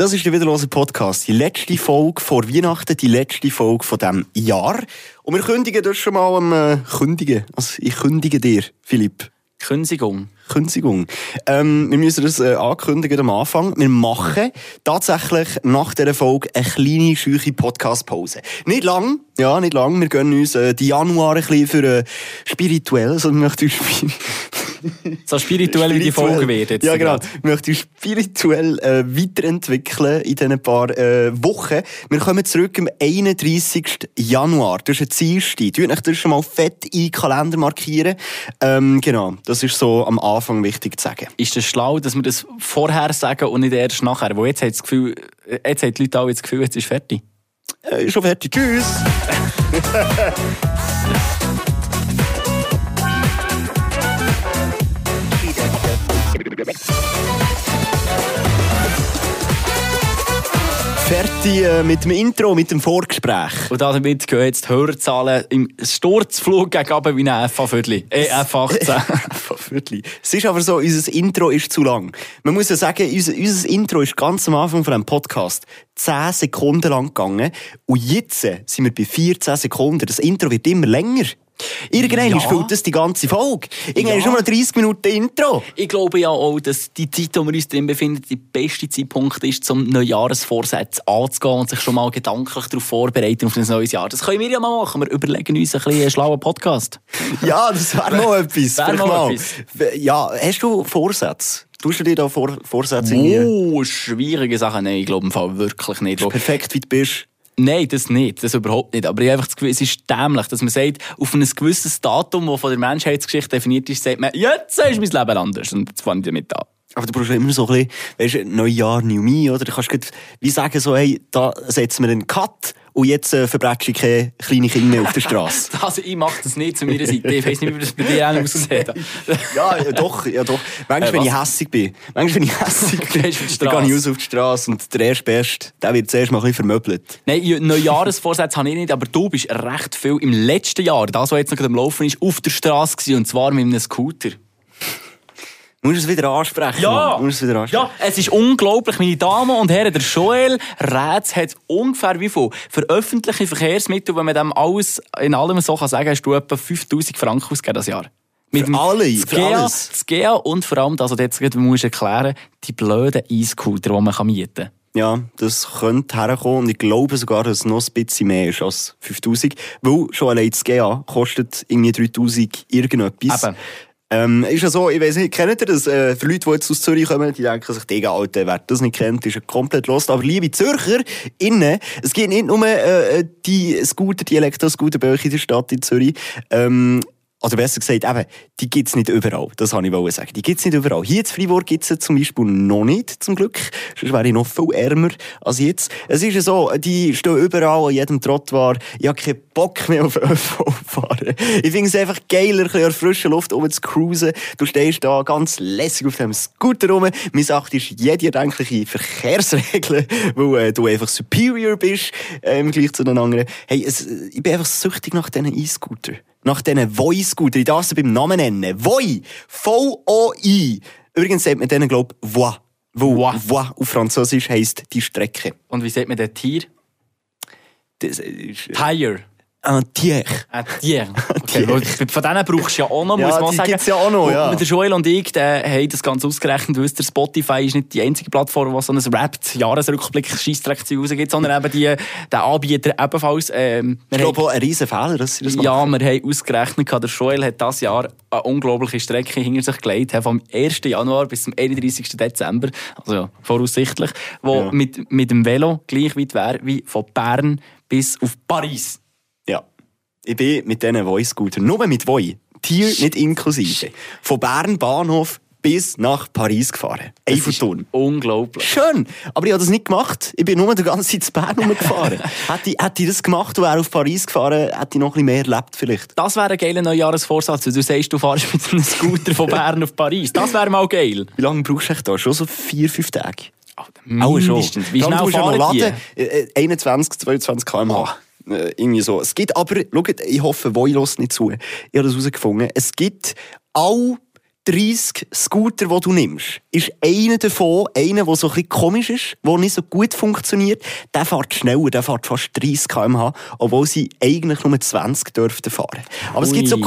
Das ist der wiederlose Podcast. Die letzte Folge vor Weihnachten, die letzte Folge von diesem Jahr. Und wir kündigen das schon mal am äh, Kündigen. Also ich kündige dir, Philipp. Kündigung. Kündigung. Ähm, wir müssen das äh, ankündigen am Anfang. Wir machen tatsächlich nach dieser Folge eine kleine, scheuche Podcast-Pause. Nicht lang, ja, nicht lang. Wir gönnen uns äh, die Januar ein bisschen für äh, spirituell, ich möchte so spirituell, wie die Folge wird jetzt. Ja, genau. Ich möchte uns spirituell äh, weiterentwickeln in diesen paar äh, Wochen. Wir kommen zurück am 31. Januar. Das ist ein Zielstein. Du euch das schon mal fett in den Kalender markieren. Ähm, genau. Das ist so am Anfang wichtig zu sagen. Ist das schlau, dass wir das vorher sagen und nicht erst nachher? Wo jetzt, hat das Gefühl, jetzt haben die Leute alle das Gefühl, jetzt ist fertig. Äh, ist schon fertig. Tschüss! fertig äh, mit dem Intro, mit dem Vorgespräch. Und damit gehen jetzt die Hörerzahlen im Sturzflug gegen wie ein FA-Viertel. Äh, F18. FA-Viertel. Es ist aber so, unser Intro ist zu lang. Man muss ja sagen, unser, unser Intro ist ganz am Anfang von einem Podcast 10 Sekunden lang gegangen. Und jetzt sind wir bei 14 Sekunden. Das Intro wird immer länger. Irgendwann ja. füllt das die ganze Folge. Irgendwann ja. ist nur noch 30 Minuten Intro. Ich glaube ja auch, dass die Zeit, in der wir uns drin befinden, der beste Zeitpunkt ist, um Neujahresvorsätze anzugehen und sich schon mal gedanklich darauf vorbereiten auf ein neues Jahr. Das können wir ja mal machen. Wir überlegen uns ein bisschen einen schlauen Podcast. ja, das wäre mal etwas. Wär mal, mal etwas. Ja, hast du Vorsätze? Tust du dir da vor, Vorsätze Oh, schwierige Sachen. Nein, ich glaube im Fall wirklich nicht. Perfekt, wie du bist. Nein, das nicht. Das überhaupt nicht. Aber ich einfach das Gefühl, es ist dämlich, dass man sagt, auf ein gewisses Datum, das von der Menschheitsgeschichte definiert ist, sagt man, jetzt ist mein Leben anders. Und jetzt fange ich damit an. Aber du brauchst immer so ein bisschen, weißt du, Neujahr, New Me, oder? Du kannst wie sagen, so, hey, da setzen wir einen Cut und jetzt äh, verbretsche ich keine kleine Kinder mehr auf der Straße. also ich mache das nicht zu meiner Seite. Ich weiß nicht, wie das bei dir aussieht. ja, ja, doch, ja doch. Manchmal, äh, wenn ich hässig bin, manchmal, wenn ich hässig bin, dann gehe ich aus auf die Straße und der erste Best, der wird zuerst mal ein bisschen vermöbelt. Nein, Neujahresvorsätze habe ich nicht, aber du bist recht viel im letzten Jahr, das, was jetzt noch am Laufen ist, auf der Straße gewesen, und zwar mit einem Scooter. Musst du es wieder ansprechen? Ja! Musst es wieder ansprechen? Ja, es ist unglaublich, meine Damen und Herren. Der Joel Rätz hat ungefähr wie viel für öffentliche Verkehrsmittel, wenn man dem alles in allem so kann sagen, hast du etwa 5000 Franken ausgegeben das Jahr. Mit für alle? Für GEA, alles? Das GEA und vor allem, also jetzt musst du erklären, die blöden E-Scooter, die man mieten kann. Ja, das könnte herkommen und ich glaube sogar, dass es noch ein bisschen mehr ist als 5000. Weil schon allein das GA kostet irgendwie 3000 irgendetwas. Eben. Ähm, ist ja so, ich weiß nicht, kennt ihr das? Äh, für Leute, die jetzt aus Zürich kommen, die denken sich, Digga, Alter, wer das nicht kennt, ist ja komplett lost. Aber liebe Zürcher, innen, es gibt nicht nur äh, die Scooter, die Elektroscooter bei euch in der Stadt in Zürich. Ähm, also besser gesagt, eben, die gibt's nicht überall. Das wollte ich sagen. Die gibt's nicht überall. Hier in Freiburg gibt's sie zum Beispiel noch nicht, zum Glück. Sonst wäre ich noch viel ärmer als jetzt. Es ist ja so, die stehen überall, an jedem Trottoir. Ich habe keinen Bock mehr auf ÖV fahren. Ich finde es einfach geiler, ein bisschen an frischer Luft oben zu cruisen. Du stehst da ganz lässig auf dem Scooter rum. Missachtest jede erdenkliche Verkehrsregeln, weil äh, du einfach superior bist, äh, im Vergleich zu den anderen. Hey, es, ich bin einfach süchtig nach diesen E-Scooter nach diesen Voi-Scooter. Ich darf sie beim Namen nennen. Voi. V-O-I. Übrigens sagt man denen, glaube ich, Voi. Voi. Voi auf Französisch heisst die Strecke. Und wie sagt man den Tier? Das ist, Tire. Ein Tier. Ein Tier. Okay. Von denen brauchst du ja auch noch, muss ja, man sagen. Gibt's ja auch noch, ja. Und der Joel und ich, der haben das ganz ausgerechnet, wisst ihr, Spotify ist nicht die einzige Plattform, die so ein Rap-Jahresrückblick Scheissdreck rausgibt, sondern eben die, der Anbieter ebenfalls. Ähm, ich glaube, ein riesen Fehler, dass sie das machen. Ja, wir haben ausgerechnet, der Joel hat dieses Jahr eine unglaubliche Strecke hinter sich gelegt, vom 1. Januar bis zum 31. Dezember, also ja, voraussichtlich, wo ja. mit, mit dem Velo gleich weit wäre wie von Bern bis auf Paris. Ich bin mit diesen Voi-Scootern, nur mit Voi, Tier nicht inklusive, von Bern Bahnhof bis nach Paris gefahren. Eiffelturm. Unglaublich. Schön. Aber ich habe das nicht gemacht. Ich bin nur die ganze Zeit zu Bern rumgefahren. hätte, ich, hätte ich das gemacht und wäre auf Paris gefahren, hätte ich noch ein bisschen mehr erlebt vielleicht. Das wäre ein geiler Neujahresvorsatz. Du sagst, du fährst mit einem Scooter von Bern auf Paris. Das wäre mal geil. Wie lange brauchst du da? Schon so vier, fünf Tage? Auch schon. Wie schnell fahren die? 21, 22 km/h. Äh, irgendwie so. Es gibt aber, schaut, ich hoffe, Voilos nicht zu. Ich habe das herausgefunden. Es gibt all 30 Scooter, die du nimmst, ist einer davon, einer, der so ein bisschen komisch ist, der nicht so gut funktioniert, der fährt schneller, der fährt fast 30 km/h, obwohl sie eigentlich nur 20 dürften fahren. Aber Ui. es gibt so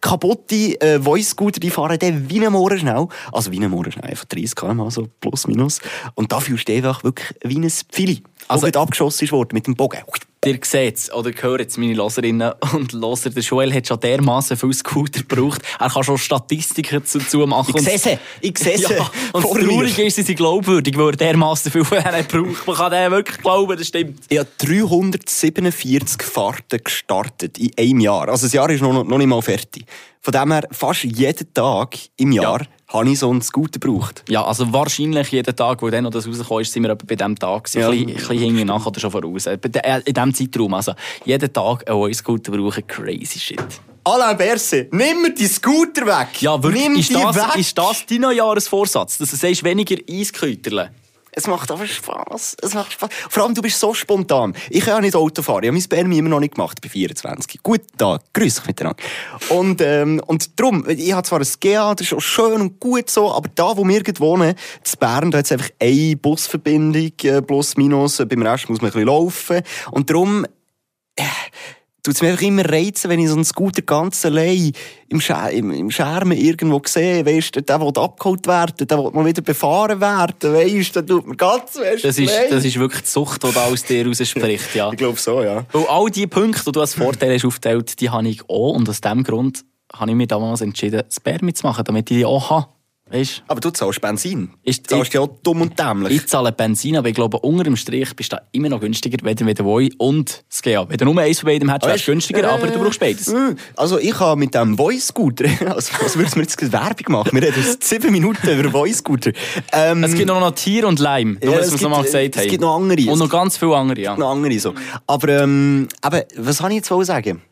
kaputte äh, Voice-Scooter, die fahren dann wie ein Mohren schnell. Also wie ein Mohren schnell, einfach 30 km/h, so plus minus. Und da fühlst du einfach wirklich wie ein Pfili, also, abgeschossen ist worden mit dem Bogen ihr seht oder hört jetzt meine Loserinnen und Loser, der Joel hat schon dermaßen viel Scooter gebraucht. Er kann schon Statistiken dazu machen. Ich sehe sie. Ich sehe sie. Ja, und das Traurige ist, sie sind glaubwürdig, weil er dermaßen viel von ihnen braucht. Man kann den wirklich glauben, das stimmt. Ich habe 347 Fahrten gestartet in einem Jahr. Also das Jahr ist noch, noch nicht mal fertig. Von dem her, fast jeden Tag im Jahr ja habe ich so einen Scooter gebraucht. Ja, also wahrscheinlich jeden Tag, wo dann noch das rausgekommen ist, sind wir bei diesem Tag. Ja. Ein bisschen, bisschen hinten nach oder schon voraus. Äh, in diesem Zeitraum. Also jeden Tag einen Scooter brauchen, crazy shit. Alain Berse, nimm mir die Scooter weg! Ja, wirklich, nimm ist, das, weg. ist das dein Jahresvorsatz? Dass du sagst, weniger Eisküterle? Es macht aber Spass. Es macht Spaß. Vor allem, du bist so spontan. Ich kann ja nicht Auto fahren. Ich habe mein Spermi immer noch nicht gemacht. Bin 24. Guten Tag. Grüß dich miteinander. Und, ähm, und darum, ich habe zwar ein GA, das ist auch schön und gut so, aber da, wo wir wohnen, in Bern, da hat es einfach eine Busverbindung, äh, plus minus. Beim Rest muss man ein bisschen laufen. Und darum, äh, tut es mir einfach immer reizen, wenn ich so einen Scooter ganz allein im, Scher im, im Schermen irgendwo sehe, weißt du, der will abgeholt werden, der will mal wieder befahren werden, weißt du, tut mir ganz weißt, das ist, das ist wirklich die Sucht, die da aus dir raus spricht, ja. ich glaube so, ja. Und all die Punkte, die du als Vorteil hast aufgeteilt, die habe ich auch und aus diesem Grund habe ich mich damals entschieden, das Bär mitzumachen, damit ich die auch habe. Weißt? Aber du zahlst Benzin. Ich, du zahlst ja auch dumm und dämlich. Ich zahle Benzin, aber ich glaube, unter dem Strich bist du immer noch günstiger, wenn du wieder Voi und das GA. Wenn du nur eins von beidem hättest, wärst du günstiger, äh, aber du brauchst beides. Äh, also ich habe mit dem Voice-Scooter, also was würdest du mir jetzt Werbung machen? Wir reden jetzt sieben Minuten über Voice-Scooter. Ähm, es gibt noch Tier und Leim, ja, es, es, noch gesagt es gibt noch andere. Und noch ganz viele andere, ja. Noch andere so. Aber, ähm, aber was soll ich jetzt sagen?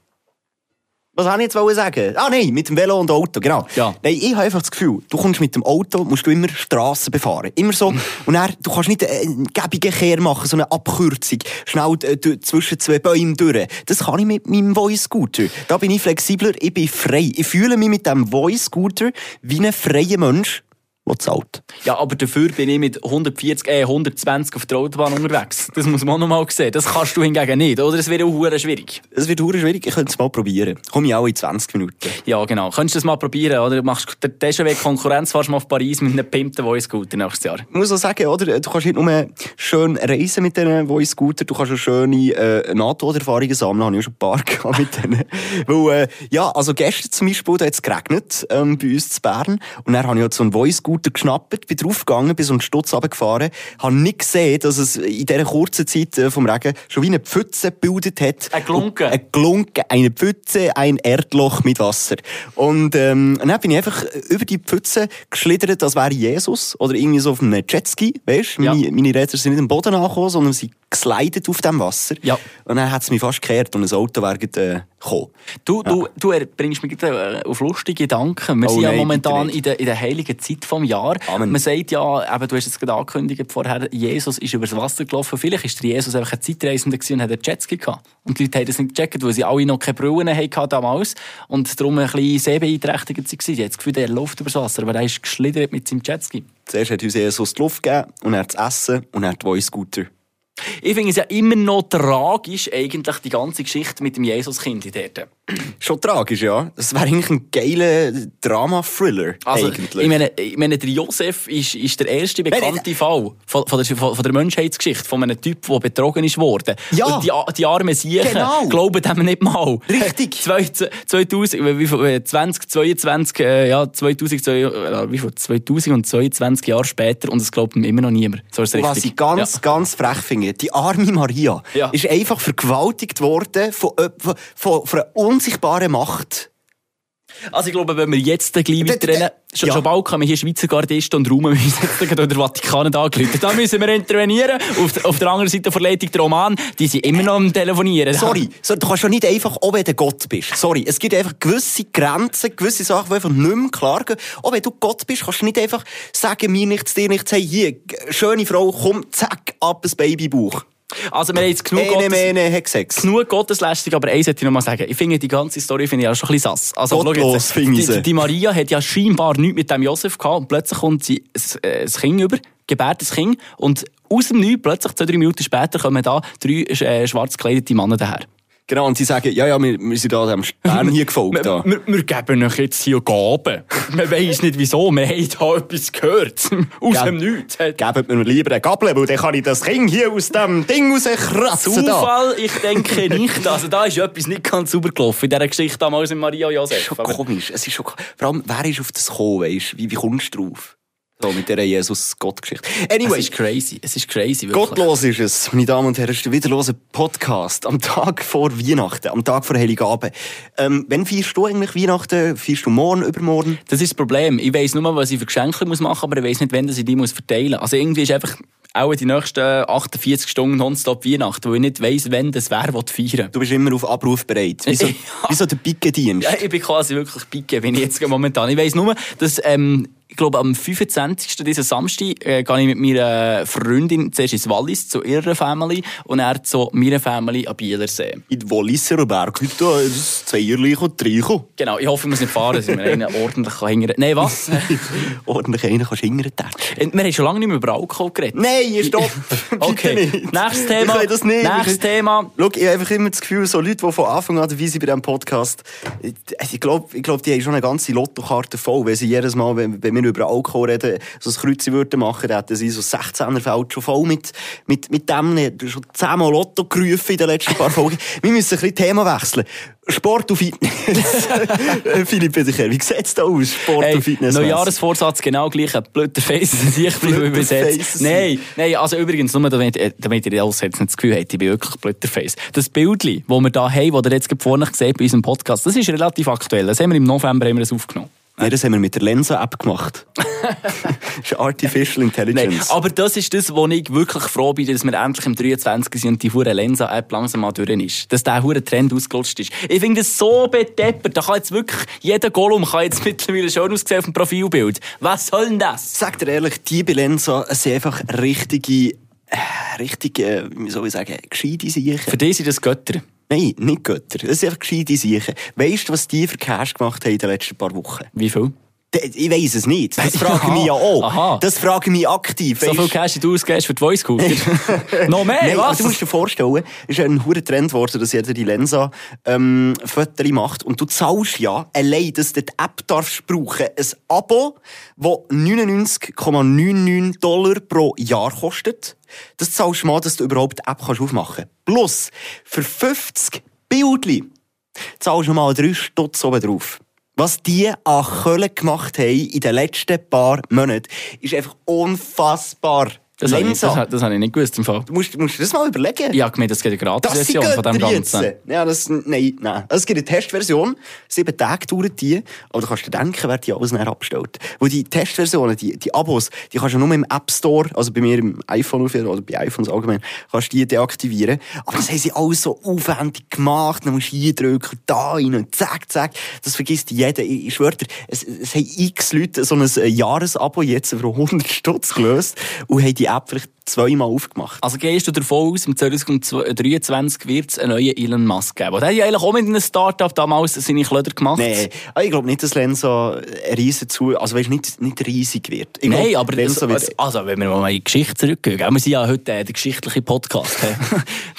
Was wollte ich jetzt sagen? Ah nein, mit dem Velo und Auto, genau. Ja. Nein, ich habe einfach das Gefühl, du kommst mit dem Auto, musst du immer Strassen befahren. Immer so. und dann, du kannst nicht einen gäbigen Kehr machen, so eine Abkürzung. Schnell äh, zwischen zwei Bäumen durch. Das kann ich mit meinem Voice-Scooter. Da bin ich flexibler, ich bin frei. Ich fühle mich mit dem Voice-Scooter wie ein freier Mensch der zahlt. Ja, aber dafür bin ich mit 140, äh, 120 auf der Autobahn unterwegs. Das muss man auch noch mal sehen. Das kannst du hingegen nicht, oder? Es wird auch schwierig. Es wird auch schwierig. Ich könnte es mal probieren. Komme ich auch in 20 Minuten. Ja, genau. Könntest du das mal probieren, oder? Du machst den schon weg Konkurrenz, fahrst mal auf Paris mit einem pimpten Voice-Scooter nächstes Jahr. Ich muss auch sagen, oder? Du kannst nicht nur schön reisen mit diesen Voice-Scooter, du kannst auch schöne äh, NATO-Erfahrungen sammeln. Habe ich auch schon ein paar mit denen. Weil, äh, ja, also gestern zum Beispiel, da hat es geregnet, ähm, bei uns zu Bern. Und dann habe ich halt so einen Voice-Scooter Scooter geschnappt, bin draufgegangen, bin so einen Stutz runtergefahren, habe nicht gesehen, dass es in dieser kurzen Zeit äh, vom Regen schon wie eine Pfütze gebildet hat. Ein Glunken. Ein Glunken, eine Pfütze, ein Erdloch mit Wasser. Und, ähm, dann bin ich einfach über die Pfütze geschlittert, als wäre Jesus. Oder irgendwie so auf einem Jetski, weißt? Meine, ja. meine Räder sind nicht am Boden angekommen, sondern sie geslidet auf dem Wasser. Ja. Und dann hat es mich fast gekehrt und ein Auto wäre äh, gekommen. Du, ja. du, du bringst mich äh, auf lustige Gedanken. Wir oh, sind ja nein, momentan in der, in der heiligen Zeit vom Jahr. Amen. Man sagt ja, eben, du hast es gerade angekündigt vorher, Jesus ist übers Wasser gelaufen. Vielleicht war Jesus einfach ein Zeitreisender und hat einen Jetski gehabt. Und die Leute haben das nicht gecheckt, weil sie alle noch keine Brillen hatten damals und darum ein bisschen sehbeeinträchtigt waren. Sie haben das Gefühl, der läuft übers Wasser, aber er ist geschlittert mit seinem Jetski. Zuerst hat uns Jesus die Luft gegeben und er das Essen und er die Voice-Scooter. Ich finde es ja immer noch tragisch, eigentlich die ganze Geschichte mit dem Jesuskind dort. Schon tragisch, ja. Das wäre eigentlich ein geiler Drama-Thriller. Also, eigentlich. Ich meine, ich meine, der Josef ist, ist der erste bekannte Nein, Fall von, von, der, von, der Menschheitsgeschichte, von einem Typ, der betrogen ist worden. Ja. Und die, die armen Siechen genau. glauben dem nicht mal. Richtig. 2000, 2022, äh, ja, 2000, äh, wie viel, 2022 Jahre später und es glaubt ihm immer noch niemand. So Was ich ganz, ja. ganz frech finde, die arme Maria ja. ist einfach vergewaltigt worden von, von, von, von einer unsichtbaren Macht. Also ich glaube, wenn wir jetzt gleich weiterrennen, schon, ja. schon bald kommen hier Schweizer Gardisten und uns jetzt den Vatikan angerufen. Da müssen wir intervenieren. Auf, auf der anderen Seite der Leitung der Roman, die sind immer noch am Telefonieren. Sorry, so, du kannst schon nicht einfach, auch wenn du Gott bist. Sorry, es gibt einfach gewisse Grenzen, gewisse Sachen, die einfach nicht mehr klar gehen. Auch wenn du Gott bist, kannst du nicht einfach sagen, mir nichts, dir nichts, hey, hier, schöne Frau, komm, zack, ab ins Babybauch. Also, wir haben jetzt genug, Gottes, Hexex. genug Gotteslästerung, aber eins wollte ich noch mal sagen. Ich finde die ganze Story finde ich ja schon ein bisschen sass. Also, schau Gottlos jetzt, finde ich die, die Maria hat ja scheinbar nichts mit dem Josef gehabt und plötzlich kommt sie ein, äh, ein Kind über, gebärt ein Kind und aus dem Nichts, plötzlich zwei, drei Minuten später, kommen da drei äh, schwarz gekleidete Männer daher. Genau, und sie sagen, ja, ja, wir, wir sind da dem Stern hier gefolgt. Da. Wir, wir, wir geben euch jetzt hier Gaben. Man weiss nicht wieso, wir haben da etwas gehört. Aus Gell. dem Nichts. Gebt mir lieber eine Gabel, weil dann kann ich das Kind hier aus dem Ding rauskratzen. Da. Zufall? Ich denke nicht. Also da ist etwas nicht ganz sauber gelaufen in dieser Geschichte damals mit Maria Josef. Schon Aber- komisch. Es ist schon, vor allem, wer ist auf das gekommen, weißt? Wie, wie kommst du drauf? So, mit dieser Jesus-Gott-Geschichte. Anyway, Es ist crazy. Es ist crazy, wirklich. Gottlos ist es, meine Damen und Herren, es ist der wiederlose Podcast am Tag vor Weihnachten, am Tag vor Heiligabend. Ähm, wann feierst du eigentlich Weihnachten? Feierst du morgen, übermorgen? Das ist das Problem. Ich weiss nur, was ich für Geschenke muss machen muss, aber ich weiss nicht, wann ich die muss verteilen muss. Also irgendwie ist einfach auch die nächsten 48 Stunden nonstop Weihnachten, weil ich nicht weiss, wann das wer will feiern Du bist immer auf Abruf bereit. Wie so, Ja. wie so der Picke-Dienst. Ja, ich bin quasi wirklich picke, bin ich jetzt momentan. Ich weiss nur, dass, ähm, ich glaube, am 25. diesen Samstag äh, gehe ich mit meiner Freundin zuerst ins Wallis zu ihrer Family und er zu meiner Family an Bielersee. In der Walliser Berg, heute da, das Zweierlich und Dreichen. Genau, ich hoffe, ich muss nicht fahren, dass mir einen ordentlich hingern kann. Nein, was? Ordentlich einen kannst hintertätschen. Äh, Wir haben schon lange nicht mehr über Alkohol geredet. Nein, stopp! Okay, nächstes Thema. Ich das nicht. Nächstes Ich- Thema. Schau, ich habe einfach immer das Gefühl, so Leute, die von Anfang an dabei sind bei diesem Podcast, ich, ich glaube, ich glaub, die haben schon eine ganze Lottokarte voll, weil sie jedes Mal, wenn, wenn wir über Alkohol reden, so ein Kreuz würden machen, dann hätten sie so 16er Feld schon voll mit, mit, mit dem, schon zehnmal Lotto gerufen in den letzten paar Folgen. wir müssen ein bisschen Thema wechseln. Sport und Fitness. Philipp wie sieht es da aus? Sport Hey, und Fitness. Neujahresvorsatz genau gleich, ein blöder Face, ich bleibe bis Face jetzt. Nein, nein, also übrigens, nur damit, äh, damit ihr alles jetzt nicht das Gefühl habt, ich bin wirklich blöder Face. Das Bildli, das wir da haben, das ihr jetzt vorne seht bei unserem Podcast, das ist relativ aktuell. Das haben wir im November haben wir das aufgenommen. Nein, das haben wir mit der Lensa-App gemacht. das ist Artificial Nein, Intelligence. aber das ist das, wo ich wirklich froh bin, dass wir endlich im 23. sind und die hure Lensa-App langsam mal durch ist. Dass der hure Trend ausgelutscht ist. Ich finde das so bedeppert. Da kann jetzt wirklich, jeder Gollum kann jetzt mittlerweile schon aussehen auf dem Profilbild. Was soll denn das? Sag dir ehrlich, die bei Lensa sind einfach richtige, äh, richtige, wie soll ich sagen, gescheite Siechen. Für die sind das Götter. Nein, nicht Götter. Das sind einfach gescheite Siechen. Weißt du, was die für Cash gemacht haben in den letzten paar Wochen? Wie viel? Ich weiss es nicht. Das frage ich mich ja auch. Aha. Das frage ich mich aktiv. So viel Cash, du ausgibst für die Voice Scooter? Noch mehr, Nein, was? also du musst dir vorstellen, es ist ein hoher Trend geworden, dass jeder die Lensa ähm, Fotos macht. Und du zahlst ja allein, dass du die App darfst brauchen, ein Abo, das 99,99 Dollar pro Jahr kostet. Das zahlst du mal, dass du überhaupt die App kannst aufmachen kannst. Plus, für 50 Bildli zahlst du mal 3 Stutz oben drauf. Was die an Köln gemacht haben in den letzten paar Monaten, ist einfach unfassbar. Das, habe ich, das, das habe ich nicht gewusst im Fall. Du musst, musst dir das mal überlegen. Ich habe gemeint, das geht eine Gratis-Version von dem jetzt. Ganzen. Ja, das, nein, nein. Es gibt eine Testversion. Sieben Tage dauert die. Aber du kannst dir denken, wer die alles näher abstellt. Wo die Testversionen, die, die Abos, die kannst du nur im App Store, also bei mir im iPhone oder bei iPhones allgemein, kannst du die deaktivieren. Aber das haben sie alles so aufwendig gemacht. Dann musst du hier drücken, da rein und zack, zack. Das vergisst jeder. Ich, ich schwöre dir, es, es haben x Leute so ein äh, Jahresabo jetzt für 100 Stutz gelöst und haben die App vielleicht zweimal aufgemacht. Also gehst du davon aus, im 2023 wird es einen neuen Elon Musk geben? Der hat ja eigentlich auch mit einem Start-up damals seine Klöder gemacht. Nein, ah, ich glaube nicht, dass Lensa ein riesen zu, also weißt, nicht, nicht riesig wird. Ich glaub, Nein, aber das, Lensa wird's- also, wenn wir mal in die Geschichte zurückgehen, wir sind ja heute äh, der geschichtliche Podcast.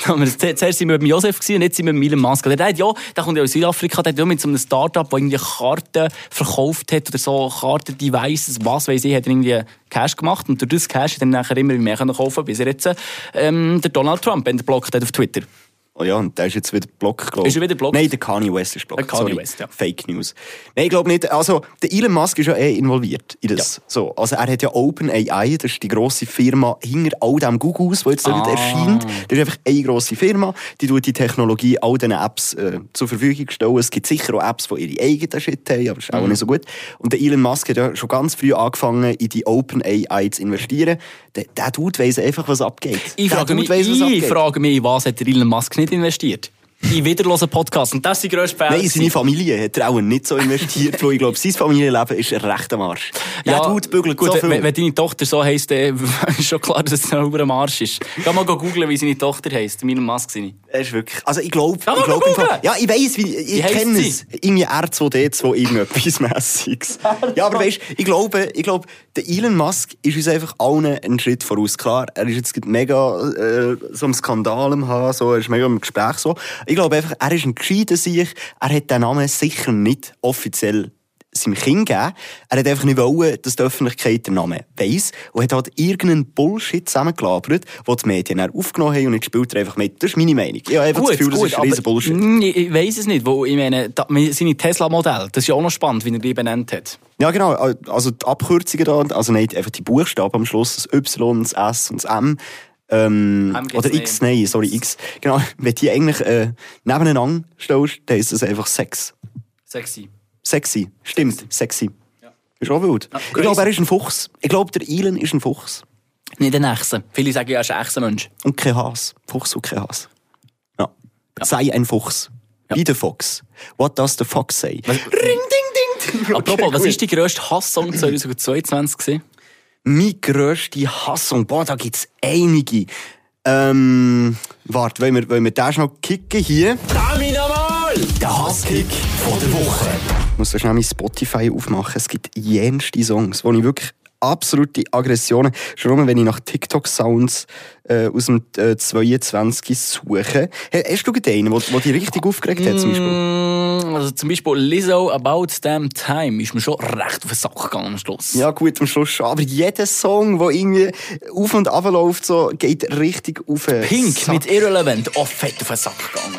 Zuerst sind wir mit Josef und jetzt sind wir mit Elon Musk. Der, hat ja, der kommt ja aus Südafrika, der hat ja mit so einem Start-up, der irgendwie Karten verkauft hat oder so Karten-Devices, was weiß ich, hat er irgendwie Cash gemacht und durch das Cash hat er nachher immer mehr können kaufen bis jetzt ähm, der Donald Trump entblockt hat auf Twitter. Oh ja, und der ist jetzt wieder blockt, glaube ich. Ist er wieder blockt? Nein, der Kanye West ist blockt. Der Kanye sorry. West, ja. Fake News. Nein, ich glaube nicht. Also, der Elon Musk ist ja eh involviert in das. So, also, er hat ja OpenAI, das ist die grosse Firma hinter all dem Google, das jetzt Ah. erscheint. Das ist einfach eine grosse Firma, die tut die Technologie all diesen Apps äh, zur Verfügung stellen. Es gibt sicher auch Apps, die ihre eigenen Shit haben, aber das ist Mhm. auch nicht so gut. Und der Elon Musk hat ja schon ganz früh angefangen, in die OpenAI zu investieren. Der, der Dude weiss einfach, was abgeht. Ich frage, mich, ich frage mich, was hat der Elon Musk nicht investiert? In wiederlosen Podcast. Und das ist die grösste Fehler. Nein, seine Familie hat er auch nicht so investiert, weil ich glaube, sein Familienleben ist recht am Arsch. Der Ja, Dude bügelt gut, so wenn, viel. wenn deine Tochter so heisst, dann ist schon klar, dass es ein Arsch ist. Geh mal googeln, wie seine Tochter heisst. Elon Musk seine. Er ist wirklich, also ich glaube, ich glaube ja, ich weiss, wie, ich heisst kenne es. Irgendwie R2D2 irgendetwas mässiges. ja, aber weißt, ich glaube, ich glaube, der Elon Musk ist uns einfach allen einen Schritt voraus. Klar, er ist jetzt mega, äh, so am Skandal am haben, so, er ist mega im Gespräch so. Ich glaube einfach, er ist ein gescheiter Sieg. Er hat den Namen sicher nicht offiziell seinem Kind gegeben. Er hat einfach nicht wollen, dass die Öffentlichkeit den Namen weiss und hat halt irgendeinen Bullshit zusammengelabert, den die Medien dann aufgenommen haben und jetzt spielt er einfach mit. Das ist meine Meinung. Ich habe einfach das Gefühl, das ist riesen Bullshit. Ich, ich weiss es nicht, wo ich meine, da, seine Tesla-Modell, das ist ja auch noch spannend, wie er die benannt hat. Ja, genau. Also die Abkürzungen da, also nicht einfach die Buchstaben am Schluss, das Y, das S und das M. Ähm, oder. X, nein, sorry, X. Genau, wenn die eigentlich äh, nebeneinander stellst, dann ist das einfach Sex. Sexy. Sexy. Stimmt, sexy. Ist auch wild. Ja, ich glaube, er ist ein Fuchs. Ich glaube, der Elon ist ein Fuchs. Nicht ein Echse. Viele sagen, er ist ein Echsenmensch. Und kein Has. Fuchs und kein Has. Ja. Sei ein Fuchs. Wie der Fox. What does the fox say? Ring, ding, ding. Apropos, Okay, was gut. ist die grösste Hasssong 2022 gewesen? Mein grösster Hassung. Boah, da gibt's einige. Ähm, warte, wollen wir, wollen wir den schnell kicken hier? Der Hasskick von der Woche. Ich muss da schnell mein Spotify aufmachen. Es gibt jenste Songs, wo ich wirklich absolute Aggressionen, schon nur wenn ich nach TikTok-Sounds äh, aus dem äh, 22 suche. Hey, hast du einen, der dich richtig aufgeregt hat zum Beispiel? Mm, Also zum Beispiel Lizzo About Damn Time ist mir schon recht auf den Sack gegangen am Schluss. Ja, gut, am Schluss schon. Aber jeder Song, der irgendwie auf und ab läuft, so, geht richtig auf den Pink Sack. mit Irrelevant, oh fett auf den Sack gegangen.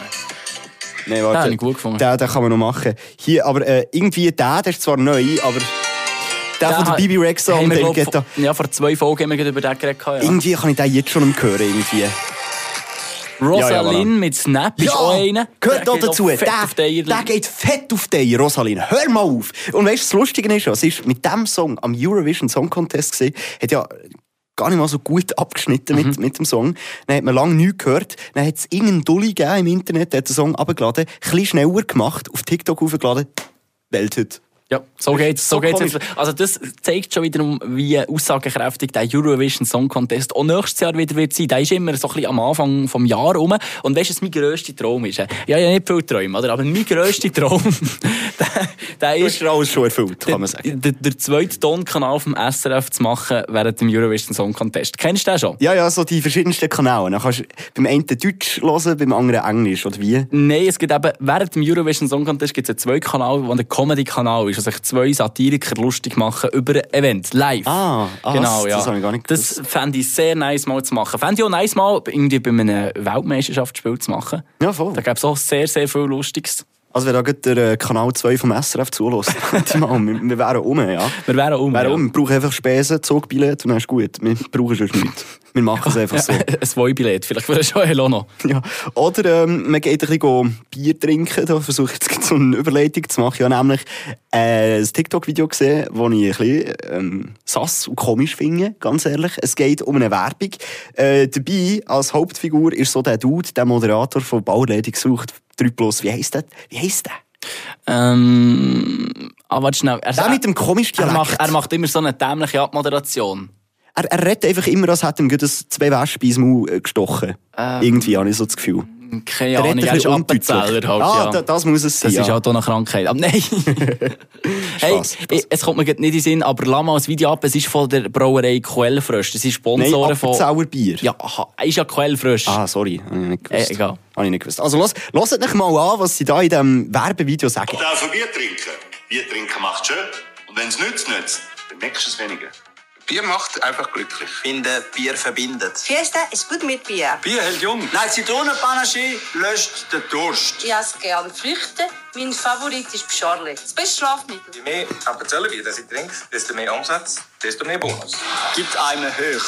Nein, warte. Den. Den, den kann man noch machen. Hier, aber äh, irgendwie der, der ist zwar neu, aber der von der Bibi haben und Guetta. vor- Ja, vor zwei Folgen haben wir über den geredet. Ja. Irgendwie kann ich den jetzt schon hören, irgendwie. Rosalind Ja, ja, mit Snap ist auch einer. gehört auch dazu. fett Der, die der geht fett auf dich, Rosalind. Hör mal auf. Und weißt du, das Lustige ist, was ist mit diesem Song am Eurovision Song Contest gesehen, hat ja gar nicht mal so gut abgeschnitten Mhm. mit, mit dem Song. Dann hat man lange nichts gehört. Dann hat es irgendeinen Dulli gegeben im Internet, der hat den Song abgeladen, ein bisschen schneller gemacht, auf TikTok hochgeladen. Welthit. Ja, so geht's. So so geht's komisch. jetzt. Also das zeigt schon wiederum, wie aussagekräftig der Eurovision Song Contest auch nächstes Jahr wieder wird sein. Der ist immer so ein bisschen am Anfang vom Jahr rum. Und weißt du, was mein grösster Traum ist? Ja, ich habe nicht viele Träume, oder? aber mein grösster Traum, der, der Du ist, hast dir alles schon erfüllt, kann man sagen. der, der zweite Tonkanal vom SRF zu machen während dem Eurovision Song Contest. Kennst du den schon? Ja, ja, so die verschiedensten Kanäle. Dann kannst du beim einen Deutsch hören, beim anderen Englisch, oder wie? Nein, es gibt eben, während dem Eurovision Song Contest gibt es einen zweiten Kanal, der ein Comedy-Kanal ist, wo sich zwei Satiriker lustig machen über ein Event, live. Ah, ah, genau, das- ja. das habe ich gar nicht Das fände ich sehr nice mal zu machen. Fände ich auch nice mal irgendwie bei einem Weltmeisterschaftsspiel zu machen. Ja, voll. Da gäbe es auch sehr, sehr viel Lustiges. Also wenn da der äh, Kanal 2 vom SRF zulässt, wir, wir wären um, ja. Wir wären um. Wir wären ja. Wir brauchen einfach Spesen, Zugbillett und dann ist gut. Wir brauchen sonst nichts. Wir machen es einfach so. ein Zwei-Billett, vielleicht für Joel auch noch. Ja. Oder ähm, man geht ein bisschen Bier trinken. Da versuche ich jetzt so eine Überleitung zu machen. Ich habe nämlich äh, ein TikTok-Video gesehen, das ich ein bisschen ähm, sass und komisch finde, ganz ehrlich. Es geht um eine Werbung. Äh, dabei, als Hauptfigur, ist so der Dude, der Moderator von Bauerledig sucht. 3 Plus. Wie heisst der? Wie heisst der? Ähm, warte schnell. Er, Der mit dem komischen er, Dialekt. macht, er macht immer so eine dämliche Abmoderation. Er, er redet einfach immer, als hätte ihm gerade das zwei Wespen ins Maul äh, gestochen. Irgendwie habe ich so das Gefühl. Keine Der Ahnung, er ein ist. Appenzeller halt, ah, ja. da, das muss es sein. Das ist ja. halt auch eine Krankheit. Aber nein. hey, ich- es kommt mir nicht in den Sinn, aber lass mal ein Video ab. Es ist von der Brauerei Quellfrösch. Das ist Nein, Sponsoren von... Appenzeller Bier. Ja, aha, ist ja Quellfrösch. Ah, sorry, habe ich nicht gewusst. Äh, egal. Habe ich nicht gewusst. Also, los, hört euch mal an, was sie da in diesem Werbevideo sagen. Darf ein Bier trinken? Bier trinken macht schön. Und wenn es nützt, nützt. Dann merkst du es weniger. Bier macht einfach glücklich. Ich finde, Bier verbindet. Fiesta ist gut mit Bier. Bier hält jung. Nein, Zitronenpanache löscht den Durst. Ich esse gerne Früchte. Mein Favorit ist Pschorle. Das beste Schlafmittel. Je mehr Appenzellerbier das ich trinke, desto mehr Umsatz, desto mehr Bonus. Gibt einem hoch.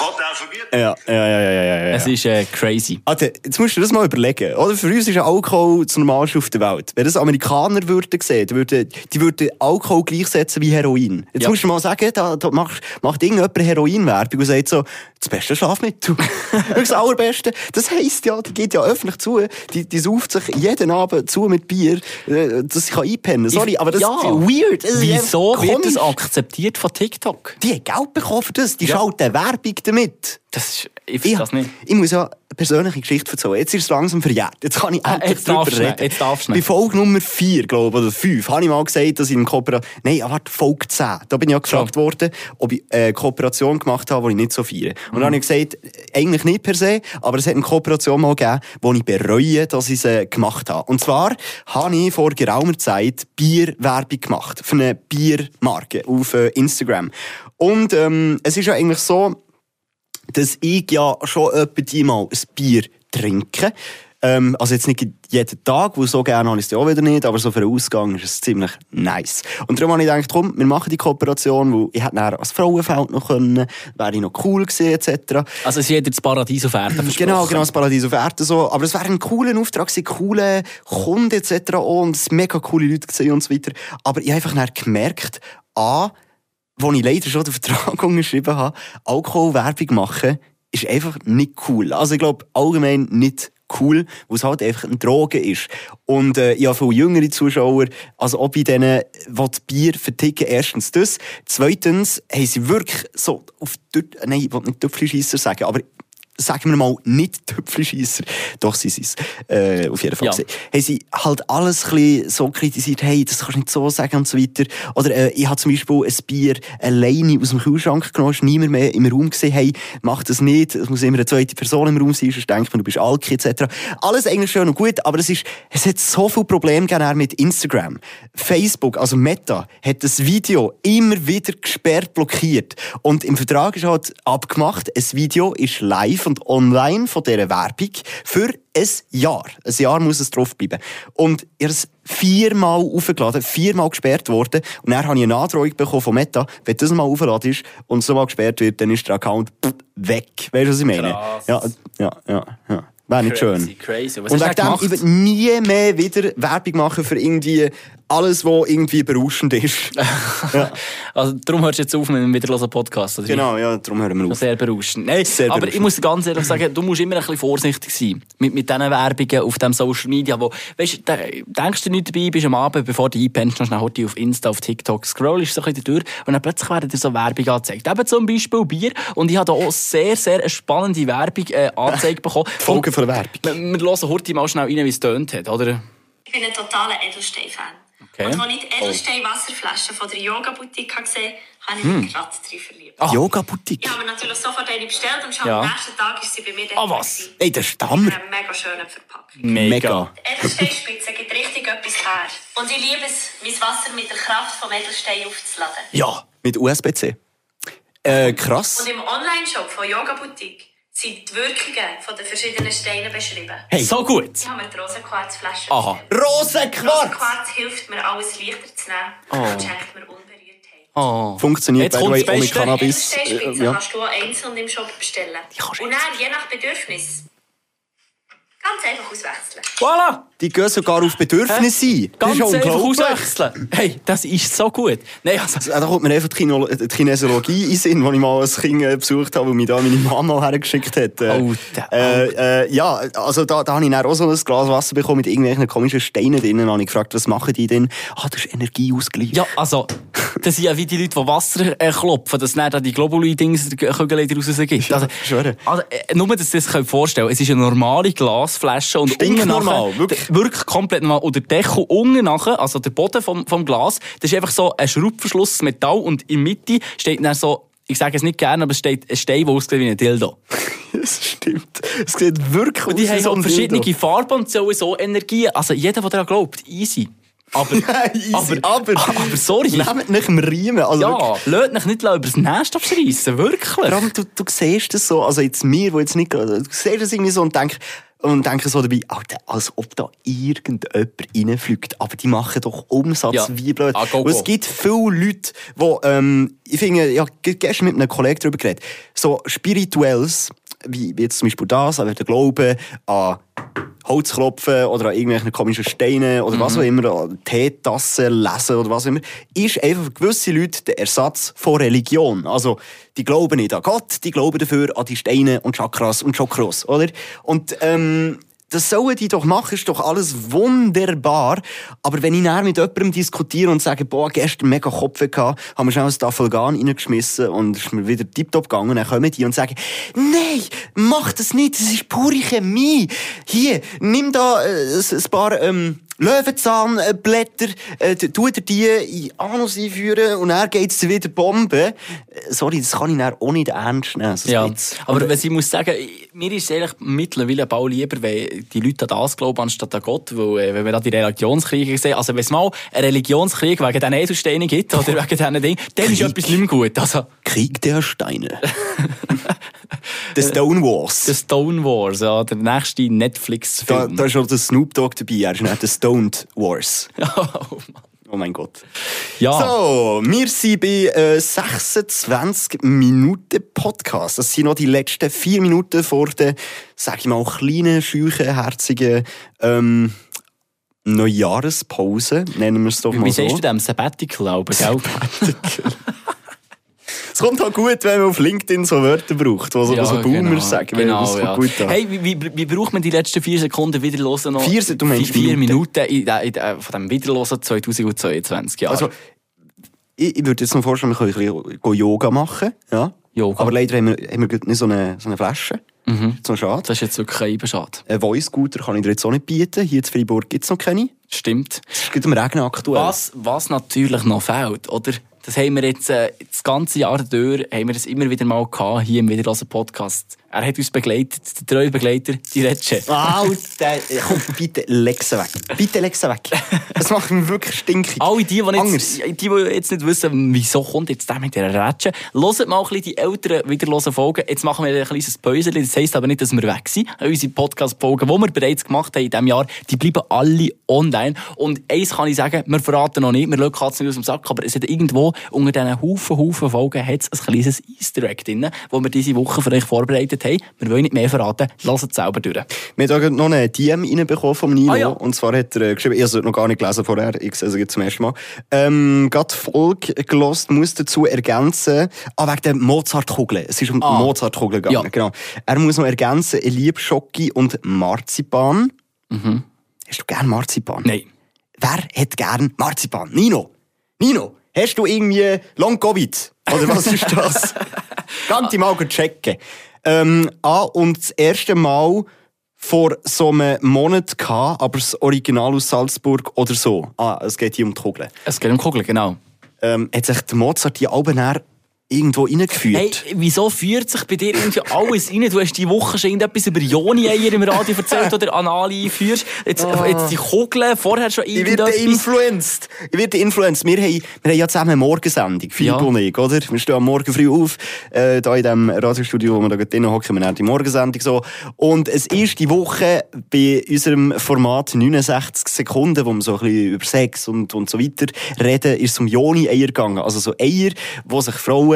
Alphabet. Ja, ja, ja, ja, ja, ja. Es ist äh, crazy. Alter, jetzt musst du dir das mal überlegen. Oder? Für uns ist Alkohol das Normalste auf der Welt. Wenn das Amerikaner würden sehen, die würden, die würden Alkohol gleichsetzen wie Heroin. Jetzt Ja. musst du mal sagen, da, da macht, macht irgendjemand Heroinwerbung und sagt so, das beste Schlafmittel. Das allerbeste. Das heisst ja, die geht ja öffentlich zu, die, die sauft sich jeden Abend zu mit Bier, äh, dass sie kann einpennen Sorry, aber das Ja. ist weird. Das ist Wieso einfach wird das komisch. akzeptiert von TikTok? Die haben Geld bekommen für das. Die Ja. schalten Werbung damit. Das ist, ich verstehe das nicht. Ich muss ja eine persönliche Geschichte erzählen. Jetzt ist es langsam verjährt. Jetzt kann ich Ah, endlich jetzt drüber reden. jetzt darfst du Bei. Folge Nummer 4, glaube ich, oder 5, habe ich mal gesagt, dass ich in Kooperation... Nein, ah, warte, Folge 10. Da bin ich ja gefragt worden, ob ich eine Kooperation gemacht habe, die ich nicht so feiere. Und dann habe ich gesagt, eigentlich nicht per se, aber es hat eine Kooperation mal gegeben, wo ich bereue, dass ich sie gemacht habe. Und zwar habe ich vor geraumer Zeit Bierwerbung gemacht. Für eine Biermarke auf äh, Instagram. Und ähm, es ist ja eigentlich so, dass ich ja schon etwa mal ein Bier trinke. Ähm, also jetzt nicht jeden Tag, weil so gerne habe ich es ja auch wieder nicht, aber so für einen Ausgang ist es ziemlich nice. Und darum habe ich gedacht, komm, wir machen die Kooperation, weil ich hätte dann als Frauenfeld noch können, wäre ich noch cool gewesen, etc. Also es ist jeder das Paradies auf Erden versprochen. Genau, genau, das Paradies auf Erden so. Aber es wäre ein cooler Auftrag gewesen, coole Kunden etc. und es mega coole Leute gesehen und so weiter. Aber ich habe einfach gemerkt, A, wo ich leider schon den Vertrag unterschrieben habe, Alkoholwerbung machen, ist einfach nicht cool. Also ich glaube, allgemein nicht cool, weil es halt einfach eine Droge ist. Und äh, ich habe viele jüngere Zuschauer, also auch bei denen, die Bier verticken, erstens das. Zweitens haben sie wirklich so auf, nein, ich will nicht Töpfelscheisser sagen, aber sagen wir mal, nicht Töpfelscheisser, doch sie sind es, äh, auf jeden Fall. Ja. gewesen. Haben sie halt alles ein so kritisiert, hey, das kannst du nicht so sagen und so weiter. Oder äh, ich habe zum Beispiel ein Bier alleine aus dem Kühlschrank genommen, niemand mehr im Raum gesehen, hey, mach das nicht, es muss immer eine zweite Person im Raum sein, sonst denkt man, du bist Alki etc. Alles eigentlich schön und gut, aber es ist, es hat so viele Probleme gegeben mit Instagram. Facebook, also Meta, hat das Video immer wieder gesperrt, blockiert. Und im Vertrag ist halt abgemacht, ein Video ist live und online von dieser Werbung für ein Jahr. Ein Jahr muss es draufbleiben. Und er ist viermal aufgeladen, viermal gesperrt worden. Und dann habe ich eine Androhung bekommen von Meta, wenn das mal aufgeladen ist und so mal gesperrt wird, dann ist der Account weg. Weißt du, was ich meine? Krass. Ja, ja, ja, ja. Wäre nicht schön. Crazy, crazy. Was Und wegen dem, nie mehr wieder Werbung machen für irgendwie alles, was irgendwie berauschend ist. ja. Also, darum hörst du jetzt auf mit dem wiederlosen Podcast. Oder? Genau, ja, darum hören wir auf. Sehr berauschend. Nein, Sehr aber berauschend. ich muss dir ganz ehrlich sagen, du musst immer ein bisschen vorsichtig sein mit, mit diesen Werbungen auf dem Social Media, wo, weißt, da denkst du nicht dabei, bist am Abend, bevor du einpennst, noch schnell auf Insta, auf TikTok, scrollst so ein bisschen durch und dann plötzlich werden dir so Werbung angezeigt. Eben zum Beispiel Bier und ich habe da auch sehr, sehr eine spannende Werbung äh, angezeigt bekommen. Folge von der Werbung. Wir, wir hören heute mal schnell rein, wie es tönt hat, oder? Ich bin ein totaler Edelstein-Fan. Okay. Und als ich die Edelstein-Wasserflasche von der Yoga-Boutique gesehen habe, habe ich mich gerade drin verliebt. Yoga-Boutique. Ich habe mir natürlich sofort eine bestellt und schon Ja. am nächsten Tag ist sie bei mir Ah, was? Ey, das ist der In Hammer. mega schönen Verpackung. Mega. Die Edelsteinspitze gibt richtig etwas her. Und ich liebe es, mein Wasser mit der Kraft vom Edelstein aufzuladen. Ja. Mit USB-C. Äh, krass. Und im Online-Shop von Yoga Boutique sind die Wirkungen von den verschiedenen Steinen beschrieben. Hey. So gut. Ich habe mir die Rosenquarzflasche Aha. Rosenquarz! Rosenquarz hilft mir, alles leichter zu nehmen und schenkt mir Unberührtheit. Oh. Funktioniert Jetzt the way kommt's auch mit Beste. Cannabis. Äh, ja. kannst du auch einzeln im Shop bestellen. Und dann, je nach Bedürfnis, ganz einfach auswechseln. Voilà. Die gehen sogar auf Bedürfnisse ein. Das Ganz ist ja einfach auswechseln. Hey, das ist so gut. Nein, also, Da kommt mir einfach die, Chino die Kinesiologie in den Sinn, die ich mal als Kind äh, besucht habe, weil mich da meine Mama hergeschickt hat. Äh, Oh, äh, äh, ja, also da, da habe ich dann auch so ein Glas Wasser bekommen mit irgendwelchen komischen Steinen drin. Dann habe ich gefragt, was machen die denn? Ah, das ist Energieausgleich. ja, also, das sind ja wie die Leute, die Wasser äh, klopfen, dass dann da die Globuli-Dings, Kügel raus gibt. Also, also, äh, nur, dass ihr das könnt vorstellen Es ist eine normale Glasflasche und Stinknormal, unten wirklich. Wirklich komplett normal. Und der Deckel unten nachher, also der Boden vom, vom Glas, das ist einfach so ein Schraubverschluss Metall und in der Mitte steht dann so, ich sage es nicht gerne, aber es steht ein Stein, der aussieht wie ein Dildo. Das stimmt. Es sieht wirklich Und die aus wie haben so ein verschiedene Dildo. Farben und so, so Energie. Also jeder, der daran glaubt, easy. Aber, Easy, aber, aber sorry. Nehmt nicht im Riemen. Also. Ja, lasst mich nicht über das Nest abschreissen, wirklich. Vor allem, du, du siehst das so, also jetzt mir, wo jetzt nicht, du siehst das irgendwie so und denkst, und denke so dabei, Alter, als ob da irgendjemand reinfliegt. Aber die machen doch Umsatz Ja. wie blöd. Ah, go, Und es go. gibt viele Leute, die, ähm, ich finde, ich habe gestern mit einem Kollegen darüber geredet, so Spirituelles, wie, jetzt zum Beispiel das, an den Glauben, an Holzklopfen oder an irgendwelchen komischen Steinen oder was auch immer, an Teetassen lesen oder was auch immer, ist einfach für gewisse Leute der Ersatz von Religion. Also, die glauben nicht an Gott, die glauben dafür an die Steine und Chakras und Chakros, oder? Und, ähm, das sollen die doch machen, ist doch alles wunderbar. Aber wenn ich nachher mit jemandem diskutiere und sage, boah, gestern mega Kopf gehabt, haben wir schnell ein Tafelgan reingeschmissen und ist mir wieder tiptop gegangen, dann kommen die und sagen, nein, mach das nicht, das ist pure Chemie. Hier, nimm da äh, ein paar ähm, Löwenzahnblätter, äh, tu dir die in Anus einführen und dann geht's dir wieder Bombe. Äh, Sorry, das kann ich dann auch nicht ernst nehmen. so Ja, aber was ich muss sagen, mir ist es eigentlich mittlerweile bald lieber, wenn die Leute an das glauben, anstatt an Gott, weil, äh, wenn wir da die Religionskriege sehen, also wenn es mal einen Religionskrieg wegen diesen Edelsteinen gibt, oder wegen diesen Dingen, dann ist etwas nicht mehr gut. Also, Krieg der Steine. The Stone Wars. The Stone Wars, ja, der nächste Da, Netflix-Film. da ist auch der Snoop Dogg dabei. Er ist nicht der Stoned Wars. Oh, Oh mein Gott. ja, So, wir sind bei äh, 26 Minuten Podcast. Das sind noch die letzten vier Minuten vor der, sag ich mal, kleinen, scheuchen, herzigen ähm, Neujahrespause. Nennen wir es doch mal wie so. sagst du dem? Sabbatical, aber, gell? Es kommt halt gut, wenn man auf LinkedIn so Wörter braucht, die so, Ja, so Boomer genau, sagen. Genau, das ja. gut an. Hey, wie, wie, wie braucht man die letzten vier Sekunden wieder hören noch? Vier du meinst vier, Minuten? Minuten in, in, in, von dem Wiederlosen 2022 Jahr. Also, ich, ich würde jetzt noch vorstellen, wir können ein bisschen Yoga machen. Ja. Yoga. Aber leider haben wir, haben wir nicht so eine, so eine Flasche. Mhm. So schade. das ist jetzt wirklich ein eben schade. Einen Voice-Scooter kann ich dir jetzt auch nicht bieten. Hier in Freiburg gibt es noch keine. Stimmt. Es ist gerade im Regen aktuell. Was, was natürlich noch fehlt, oder? Das haben wir jetzt äh, das ganze Jahr durch, haben wir das immer wieder mal gehabt, hier im Wiederlosen Podcast. Er hat uns begleitet, der treue Begleiter, die Retsche. Alter, komm, bitte sie weg. Bitte sie weg. Das macht mich wirklich stinkig. Alle die, die, jetzt, die, die jetzt nicht wissen, wieso kommt jetzt der mit der Rätsche, hört mal ein bisschen die älteren wiederlosen Folgen. Jetzt machen wir ein kleines Päuschen. Das heisst aber nicht, dass wir weg sind. Unsere Podcast-Folgen, die wir bereits gemacht haben in diesem Jahr, die bleiben alle online. Und eins kann ich sagen, wir verraten noch nicht, wir schauen Katzen nicht aus dem Sack, aber es hat irgendwo unter diesen Haufen, Haufen Folgen hat's ein kleines Easter Egg drin, das wir diese Woche für euch vorbereitet haben. Wir wollen nicht mehr verraten. Lasst es selber durch. Wir haben noch eine DM reinbekommen vom Nino. Ah, ja. Und zwar hat er äh, geschrieben, ich habe es noch gar nicht gelesen vorher, ich sehe es zum ersten Mal. Ähm, gerade Folge gelost, muss dazu ergänzen, ah, wegen der Mozartkugel. Es ist um Ah. die Mozartkugel gegangen, Ja. genau. Er muss noch ergänzen, er liebt Schoki und Marzipan. Hast du gern Marzipan? Mhm. Nein. Wer hat gern Marzipan? Nino! Nino! Hast du irgendwie Long Covid? Oder was ist das? Ganz die mal checken. Ähm, ah, und das erste Mal vor so einem Monat gehabt, aber das Original aus Salzburg oder so. Ah, es geht hier um die Kugel. Es geht um Kugeln, genau. Ähm, hat sich der Mozart die Alben irgendwo reingeführt? Hey, wieso führt sich bei dir irgendwie alles rein? Du hast die Woche schon irgendetwas über Joni-Eier im Radio erzählt oder Anali einführst. Jetzt, jetzt die Kugeln, vorher schon Ich werde irgendetwas. influenced. Ich werde influenced. Wir haben, wir haben ja zusammen eine Morgensendung, Philipp Ja. und ich, oder? Wir stehen am Morgen früh auf, äh, da in dem Radiostudio, wo wir da gerade drinnen hocken, wir haben die Morgensendung so. Und es ist die Woche bei unserem Format 69 Sekunden, wo wir so ein bisschen über Sex und, und so weiter reden, ist es um Joni-Eier gegangen. Also so Eier, wo sich Frauen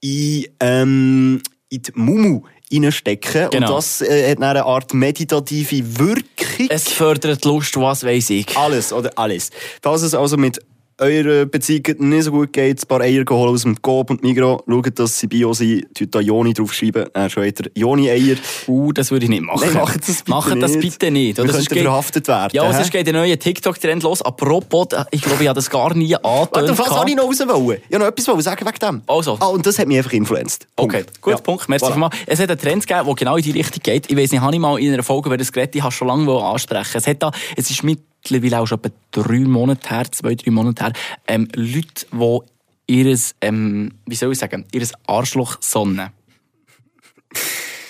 in, ähm, in die Mumu reinstecken. Genau. Und das äh, hat eine Art meditative Wirkung. Es fördert Lust, was weiß ich. Alles, oder alles. Falls es also mit eurer Beziehung nicht so gut geht, ein paar Eier geholt aus dem Coop und Migros, schaut, dass sie bio sind, tut da Joni draufschreiben, dann schon wieder Joni-Eier. Uh, das würde ich nicht machen. Nein, macht das bitte Macht das bitte nicht. Wir Oder könnten sonst geht- verhaftet werden, Ja, sonst geht der neue TikTok-Trend los. Apropos, ich glaube, ich habe das gar nie auf was soll ich noch raus wollen? Ich wollte noch etwas sagen wegen dem. Also. Ah, und das hat mich einfach influenced. Punkt. Okay, gut, Ja. Punkt. Merci Voilà. mal. Es hat einen Trend gegeben, der genau in die Richtung geht. Ich weiß nicht, habe ich mal in einer Folge über das geredet, ich habe schon lange ansprechen. Es hat da, es ist mittlerweile auch schon etwa drei Monate her, zwei, drei Monate her, ähm, Leute, die ihres, ähm, wie soll ich sagen, ihres Arschloch sonnen.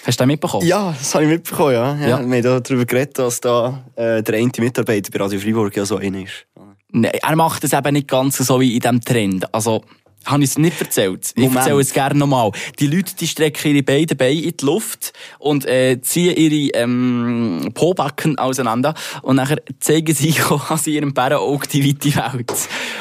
Hast du das mitbekommen? Ja, das habe ich mitbekommen, ja. ja. Ja. Wir haben da darüber geredet, dass da äh, der eine Mitarbeiter bei Radio Freiburg ja so einer ist. Nein, er macht es eben nicht ganz so wie in diesem Trend. Also, Habe ich es nicht erzählt? Ich Moment. erzähle es gerne nochmal. Die Leute, die strecken ihre beiden Beine in die Luft und äh, ziehen ihre ähm, Pobacken auseinander und nachher zeigen sie an ihrem Bärenauge die weite Welt.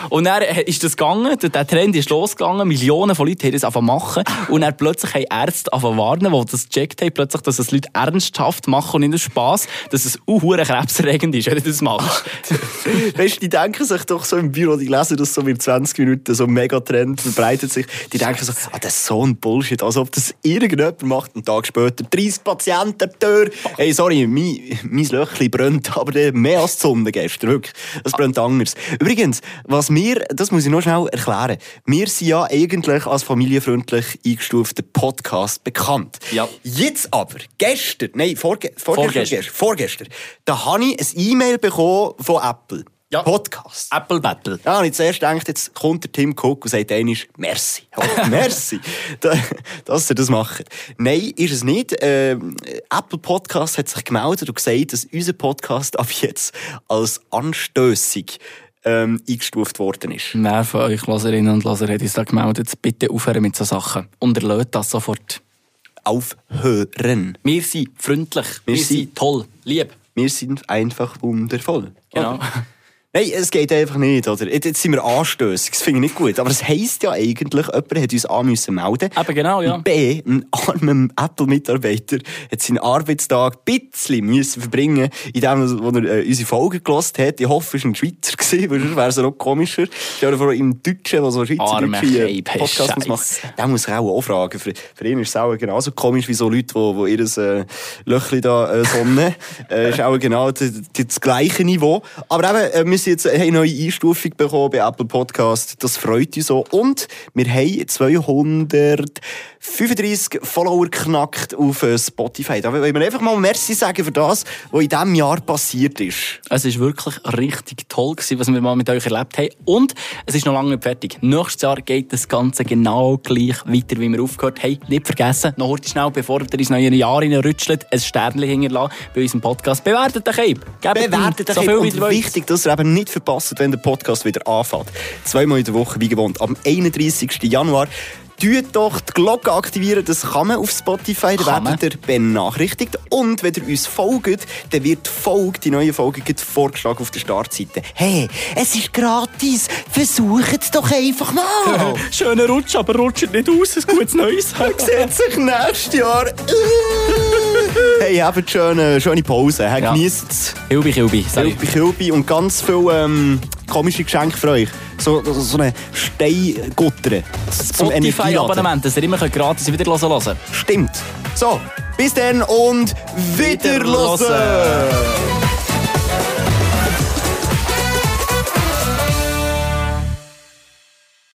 Und dann äh, ist das gegangen, der Trend ist losgegangen, Millionen von Leuten haben das angefangen machen und dann plötzlich haben Ärzte angefangen warnen, die das gecheckt haben, plötzlich, dass es Leute ernsthaft machen und nicht aus Spass, dass es auch hure krebserregend ist, wenn du das machst. Weißt du, die denken sich doch so im Büro, die lesen das so mit 20 Minuten, so ein Megatrend verbreitet sich. Die denken so, ah, das ist so ein Bullshit, als ob das irgendjemand macht. Einen Tag später 30 Patienten Tür. Hey, sorry, mein, mein Löchli brennt, aber mehr als die Sonne gestern, wirklich. Das brennt anders. Übrigens, was wir, das muss ich noch schnell erklären. Wir sind ja eigentlich als familienfreundlich eingestufter Podcast bekannt. Ja. Jetzt aber, gestern, nein, vorge vorgestern, Vorgestern. vorgestern, vorgestern, da habe ich ein E-Mail bekommen von Apple. Ja. Podcast. Apple Battle. Ja, und ich zuerst gedacht, jetzt kommt der Tim Cook und sagt einmal, merci. Ja, merci, da, dass ihr das macht. Nein, ist es nicht. Ähm, Apple Podcast hat sich gemeldet und gesagt, dass unser Podcast ab jetzt als anstössig ähm, eingestuft worden ist. Wer von euch Laserinnen und Laser hat uns da gemeldet, bitte aufhören mit so Sachen. Und erlöt das sofort. Aufhören. Wir sind freundlich. Wir, Wir sind sind- toll. Lieb. Wir sind einfach wundervoll. Genau. Nein, es geht einfach nicht, oder? Jetzt sind wir anstössig, das finde ich nicht gut. Aber es heisst ja eigentlich, jemand hat uns an müssen melden. Eben genau, ja. B, ein armer Apple-Mitarbeiter hat seinen Arbeitstag ein bisschen müssen verbringen, in dem, wo er äh, unsere Folge gelost hat. Ich hoffe, es war ein Schweizer gewesen, weil sonst wäre es ja noch komischer. Dir vor, im Deutschen, der so Schweizerdeutsche äh, Scheib, Podcast muss machen, der muss ich auch, auch fragen. Für, für ihn ist es auch genauso komisch wie so Leute, die, die ihr äh, Löchli da äh, sonnen. äh, ist auch genau das, das gleiche Niveau. Aber eben, äh, wir sind jetzt, eine neue Einstufung bekommen bei Apple Podcast. Das freut uns so. Und wir haben 235 Follower geknackt auf äh, Spotify. Da wollen wir einfach mal Merci sagen für das, was in diesem Jahr passiert ist. Es war wirklich richtig toll, gewesen, was wir mal mit euch erlebt haben. Und es ist noch lange nicht fertig. Nächstes Jahr geht das Ganze genau gleich weiter, wie wir aufgehört haben. Nicht vergessen, noch heute schnell, bevor ihr ins neue Jahr reinrutscht, ein Sternchen hinterlassen bei unserem Podcast. Bewertet den Cape. Gebt ihm Bewertet so euch viel, und wichtig, dass ihr eben nicht verpasst, wenn der Podcast wieder anfängt. Zweimal in der Woche, wie gewohnt, am 31. Januar. Tut doch die Glocke aktivieren, das kann man auf Spotify, da Kann werdet ihr benachrichtigt. Und wenn ihr uns folgt, dann wird die Folge, die neue Folge, vorgeschlagen auf der Startseite. Hey, es ist gratis, versucht es doch einfach mal. Schöner Rutsch, aber rutscht nicht aus, ein gutes Neues. Sieht sich nächstes Jahr. hey, habt schöne, schöne Pause, hey, Ja. genießt es. Hilbi, Hilbi. Kilby, Kilby und ganz viele ähm, komische Geschenke für euch. So, so, so eine Steingutter. Zum. Spotify-Abonnement, dass ihr immer gratis wieder hören könnt. Stimmt. So, bis dann und wieder hören.